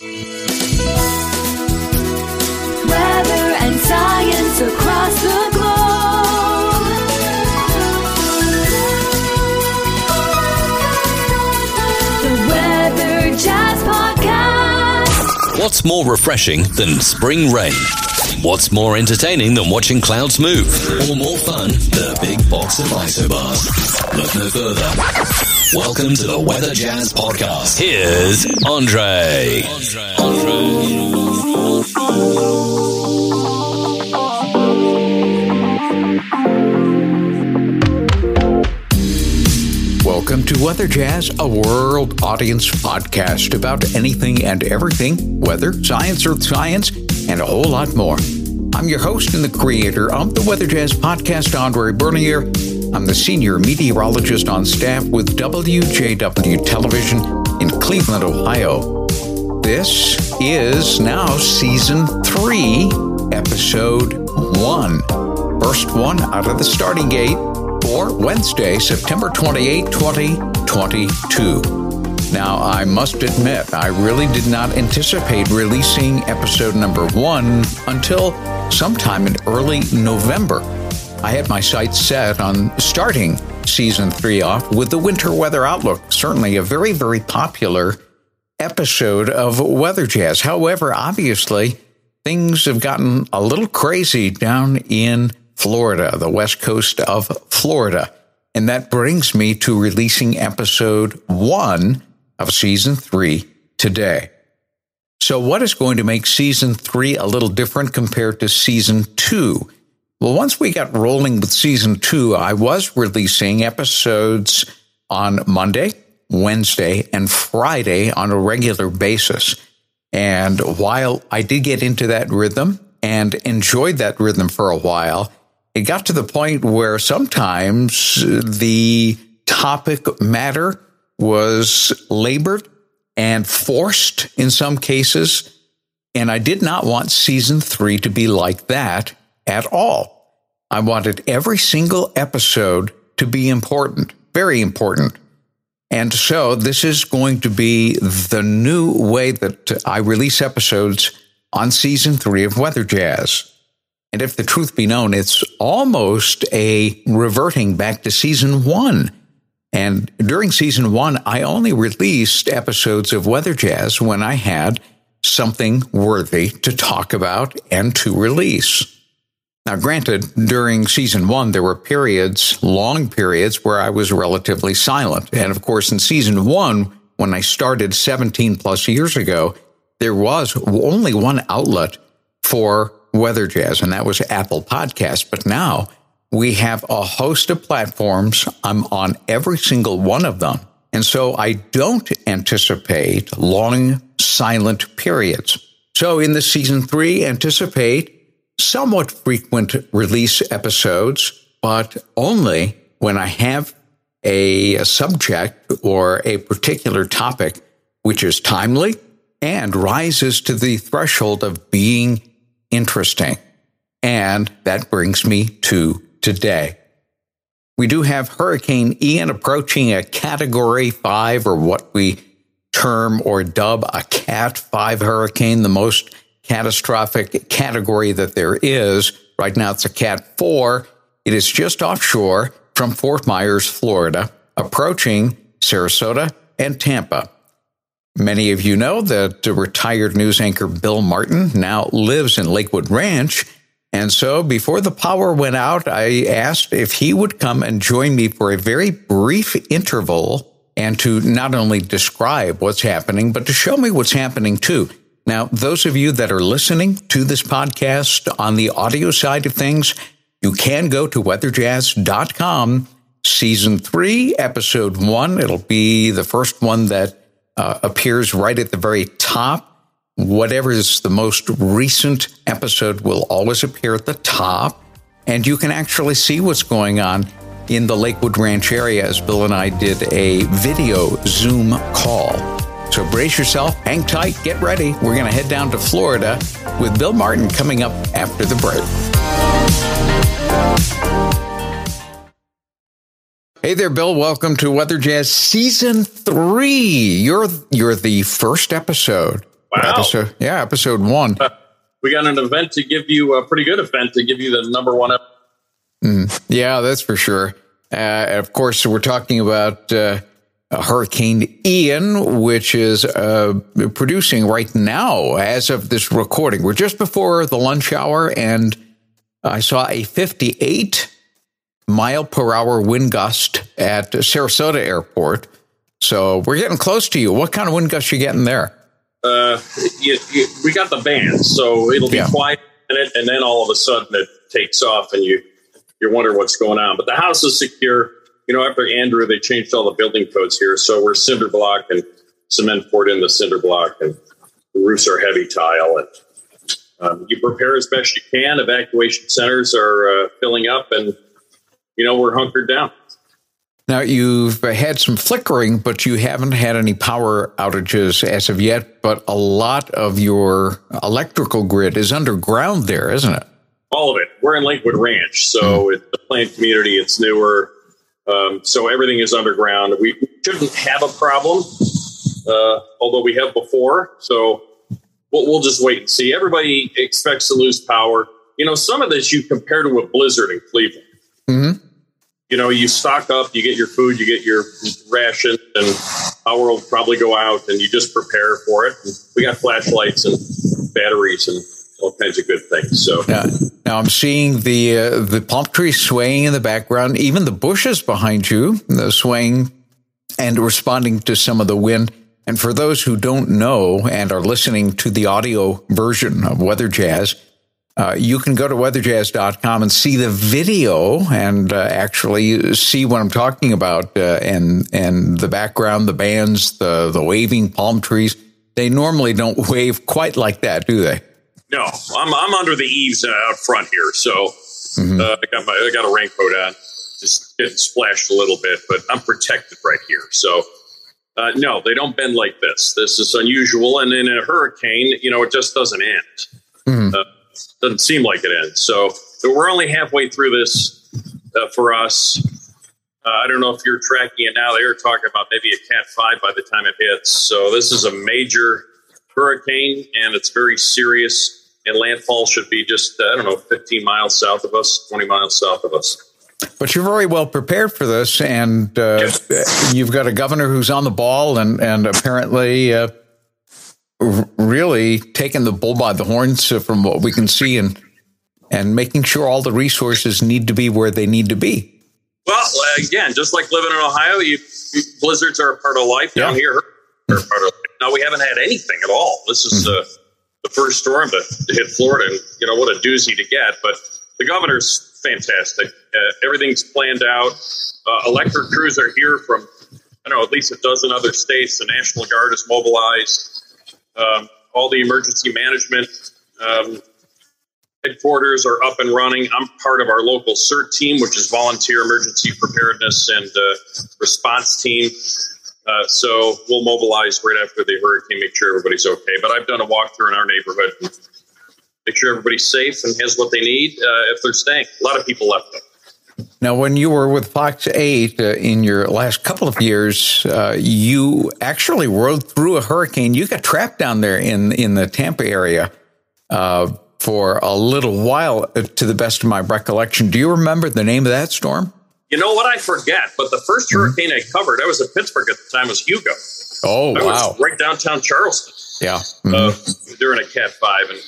Weather and science across the globe. The Weather Jazz Podcast. What's more refreshing than spring rain? What's more entertaining than watching clouds move? Or more fun than a big box of isobars? Look no further. Welcome to the Weather Jazz Podcast. Here's Andre. Andre. Welcome to Weather Jazz, a world audience podcast about anything and everything weather, science, earth science, and a whole lot more. I'm your host and the creator of the Weather Jazz podcast, Andre Bernier. I'm the senior meteorologist on staff with WJW Television in Cleveland, Ohio. This is now season three, episode one. First one out of the starting gate for Wednesday, September 28, 2022. Now, I must admit, I really did not anticipate releasing episode number one until sometime in early November. I had my sights set on starting season three off with the winter weather outlook, certainly a very, very popular episode of Weather Jazz. However, obviously, things have gotten a little crazy down in Florida, the west coast of Florida. And that brings me to releasing episode one of season three today. So, what is going to make season three a little different compared to season two? Well, once we got rolling with season two, I was releasing episodes on Monday, Wednesday, and Friday on a regular basis. And while I did get into that rhythm and enjoyed that rhythm for a while, it got to the point where sometimes the topic matter was labored and forced in some cases. And I did not want season three to be like that at all. I wanted every single episode to be important, very important. And so this is going to be the new way that I release episodes on season three of Weather Jazz. And if the truth be known, it's almost a reverting back to season one. And during season one, I only released episodes of Weather Jazz when I had something worthy to talk about and to release. Now, granted, during season one, there were periods, long periods, where I was relatively silent. And of course, in season one, when I started 17 plus years ago, there was only one outlet for Weather Jazz, and that was Apple Podcast. But now we have a host of platforms. I'm on every single one of them. And so I don't anticipate long silent periods. So in the season three, anticipate somewhat frequent release episodes, but only when I have a, subject or a particular topic which is timely and rises to the threshold of being interesting. And that brings me to today. We do have Hurricane Ian approaching a category five or what we term or dub a cat five hurricane, the most catastrophic category that there is. Right now it's a cat four. It is just offshore from Fort Myers, Florida, approaching Sarasota and Tampa. Many of you know that the retired news anchor Bill Martin now lives in Lakewood Ranch. And so before the power went out, I asked if he would come and join me for a very brief interval and to not only describe what's happening, but to show me what's happening too. Now, those of you that are listening to this podcast on the audio side of things, you can go to weatherjazz.com, season three, episode one. It'll be the first one that uh, appears right at the very top. Whatever is the most recent episode will always appear at the top. And you can actually see what's going on in the Lakewood Ranch area as Bill and I did a video Zoom call. So brace yourself, hang tight, get ready. We're going to head down to Florida with Bill Martin coming up after the break. Hey there, Bill. Welcome to Weather Jazz Season 3. You're you're the first episode Wow. Episode, yeah, episode one. we got an event to give you a pretty good event to give you the number one. ep- Yeah, that's for sure. Uh, of course, we're talking about uh, Hurricane Ian, which is uh, producing right now as of this recording. We're just before the lunch hour, and I saw a 58 mile per hour wind gust at Sarasota Airport. So we're getting close to you. What kind of wind gust you getting there? Uh, you, you, we got the band, so it'll be Yeah. quiet and then all of a sudden it takes off, and you you wonder what's going on. But the house is secure. You know, after Andrew, they changed all the building codes here, so we're cinder block and cement poured in the cinder block, and the roofs are heavy tile, and um, you prepare as best you can. Evacuation centers are uh, filling up, and you know we're hunkered down. Now, you've had some flickering, but you haven't had any power outages as of yet. But a lot of your electrical grid is underground there, isn't it? all of it. We're in Lakewood Ranch, so it's a planned community. It's newer, um, so everything is underground. We shouldn't have a problem, uh, although we have before. So we'll, we'll just wait and see. Everybody expects to lose power. You know, some of this you compare to a blizzard in Cleveland. Mhm. You know, you stock up, you get your food, you get your ration, and power will probably go out, and you just prepare for it. And we got flashlights and batteries and all kinds of good things. So. Now, now I'm seeing the uh, the palm trees swaying in the background, even the bushes behind you, the swaying and responding to some of the wind. And for those who don't know and are listening to the audio version of Weather Jazz, uh, you can go to weatherjazz.com and see the video and uh, actually see what I'm talking about uh, and and the background, the bands, the the waving palm trees. They normally don't wave quite like that, do they? No, I'm I'm under the eaves uh, out front here, so uh, I got my I got a raincoat on, just getting splashed a little bit, but I'm protected right here. So uh, no, they don't bend like this. This is unusual, and in a hurricane, you know, it just doesn't end. Uh, doesn't seem like it ends. So, we're only halfway through this uh, for us. Uh, I don't know if you're tracking it now. They are talking about maybe a Cat Five by the time it hits. So this is a major hurricane, and it's very serious. And landfall should be just uh, I don't know, 15 miles south of us, 20 miles south of us. But you're very well prepared for this, and uh, you've got a governor who's on the ball, and and apparently uh, really taking the bull by the horns from what we can see, and and making sure all the resources need to be where they need to be. Well, uh, again, just like living in Ohio, you, blizzards are a part of life. Down here, are part of life. Now we haven't had anything at all. This is uh, the first storm to, to hit Florida, and you know what a doozy to get. But the governor's fantastic. Uh, everything's planned out. Uh, electric crews are here from I don't know at least a dozen other states. The National Guard is mobilized. Um, all the emergency management um, headquarters are up and running. I'm part of our local CERT team, which is Volunteer Emergency Preparedness and uh, Response Team. Uh, so we'll mobilize right after the hurricane, make sure everybody's okay. But I've done a walkthrough in our neighborhood, make sure everybody's safe and has what they need uh, if they're staying. A lot of people left them. Now, when you were with Fox 8 uh, in your last couple of years, uh, you actually rode through a hurricane. You got trapped down there in, in the Tampa area uh, for a little while, uh, to the best of my recollection. Do you remember the name of that storm? You know what? I forget, but the first hurricane I covered, I was in Pittsburgh at the time, was Hugo. Oh, I wow. right downtown Charleston. Yeah. uh, during a Cat Five and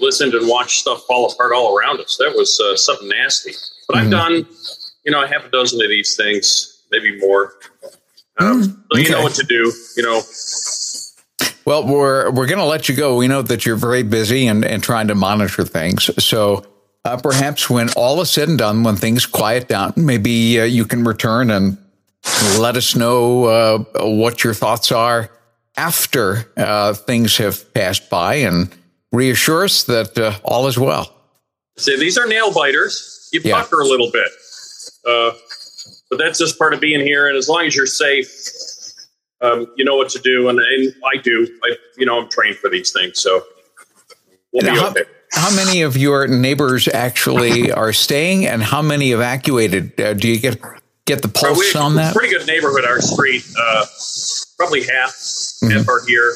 listened and watched stuff fall apart all around us. That was uh, something nasty. But I've done, you know, a half a dozen of these things, maybe more. Um, so you know what to do. You know, Well, we're we're going to let you go. We know that you're very busy and, and trying to monitor things. So uh, perhaps when all is said and done, when things quiet down, maybe uh, you can return and let us know uh, what your thoughts are after uh, things have passed by, and reassure us that uh, all is well. say these are nail biters. You Yeah. pucker a little bit, uh, but that's just part of being here. And as long as you're safe, um, you know what to do. And, and I do. I, you know, I'm trained for these things, so we'll And be how, okay. how many of your neighbors actually are staying, and how many evacuated? Uh, do you get get the pulse we, on that? Pretty good neighborhood, our street. Uh, probably half, Mm-hmm. half are here.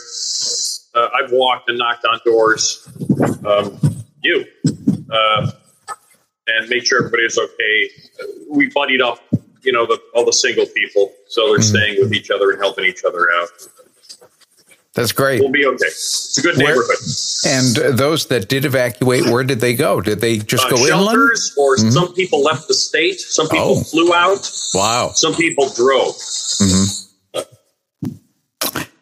uh, I've walked and knocked on doors. Um, you. And make sure everybody's okay. We buddied up, you know, the, all the single people, so they're mm-hmm. staying with each other and helping each other out. That's great. We'll be okay. It's a good Where- neighborhood. And those that did evacuate, where did they go? Did they just Uh, go inland? shelters, or mm-hmm. some people left the state. Some people Oh. flew out. Wow. Some people drove. Mm-hmm.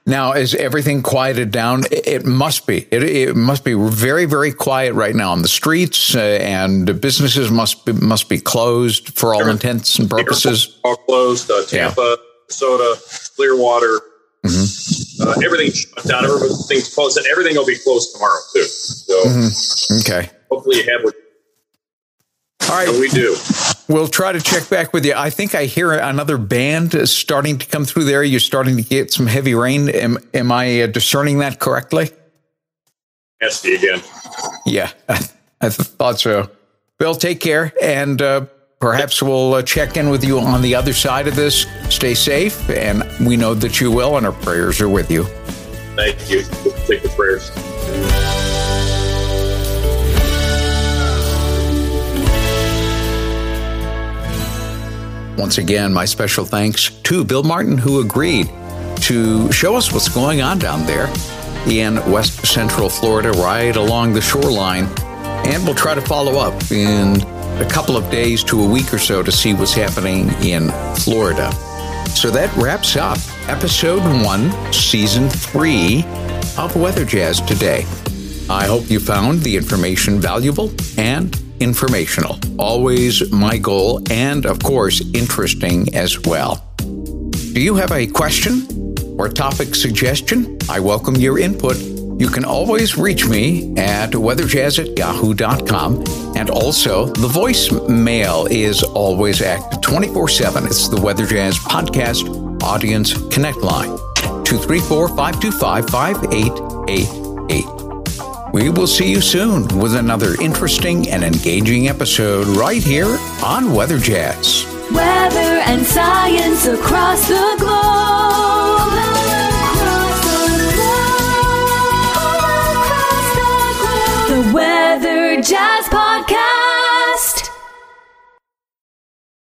Now, is everything quieted down? It- must be. It, it must be very, very quiet right now on the streets, uh, and businesses must be, must be closed for all intents and purposes. all closed. Uh, Tampa, Minnesota, Clearwater, Mm-hmm. uh, everything's shut down. Everything's closed, and everything will be closed tomorrow too. So Mm-hmm. Okay. hopefully you have what All right. we do. We'll try to check back with you. I think I hear another band starting to come through there. You're starting to get some heavy rain. Am, am I uh, discerning that correctly? Nasty again. Yeah, I thought so. Bill, take care, and uh, perhaps we'll uh, check in with you on the other side of this. Stay safe, and we know that you will, and our prayers are with you. Thank you. Take the prayers. Once again, my special thanks to Bill Martin, who agreed to show us what's going on down there in West Central Florida, right along the shoreline. And we'll try to follow up in a couple of days to a week or so to see what's happening in Florida. So that wraps up episode one, season three of Weather Jazz today. I hope you found the information valuable and informational. Always my goal, and of course, interesting as well. Do you have a question or topic suggestion? I welcome your input. You can always reach me at weatherjazz at yahoo.com. And also, the voicemail is always active 24 7. It's the Weather Jazz Podcast Audience Connect Line 234 525 5888. We will see you soon with another interesting and engaging episode right here on Weather Jazz. Weather and science across the globe. The Weather Jazz Podcast.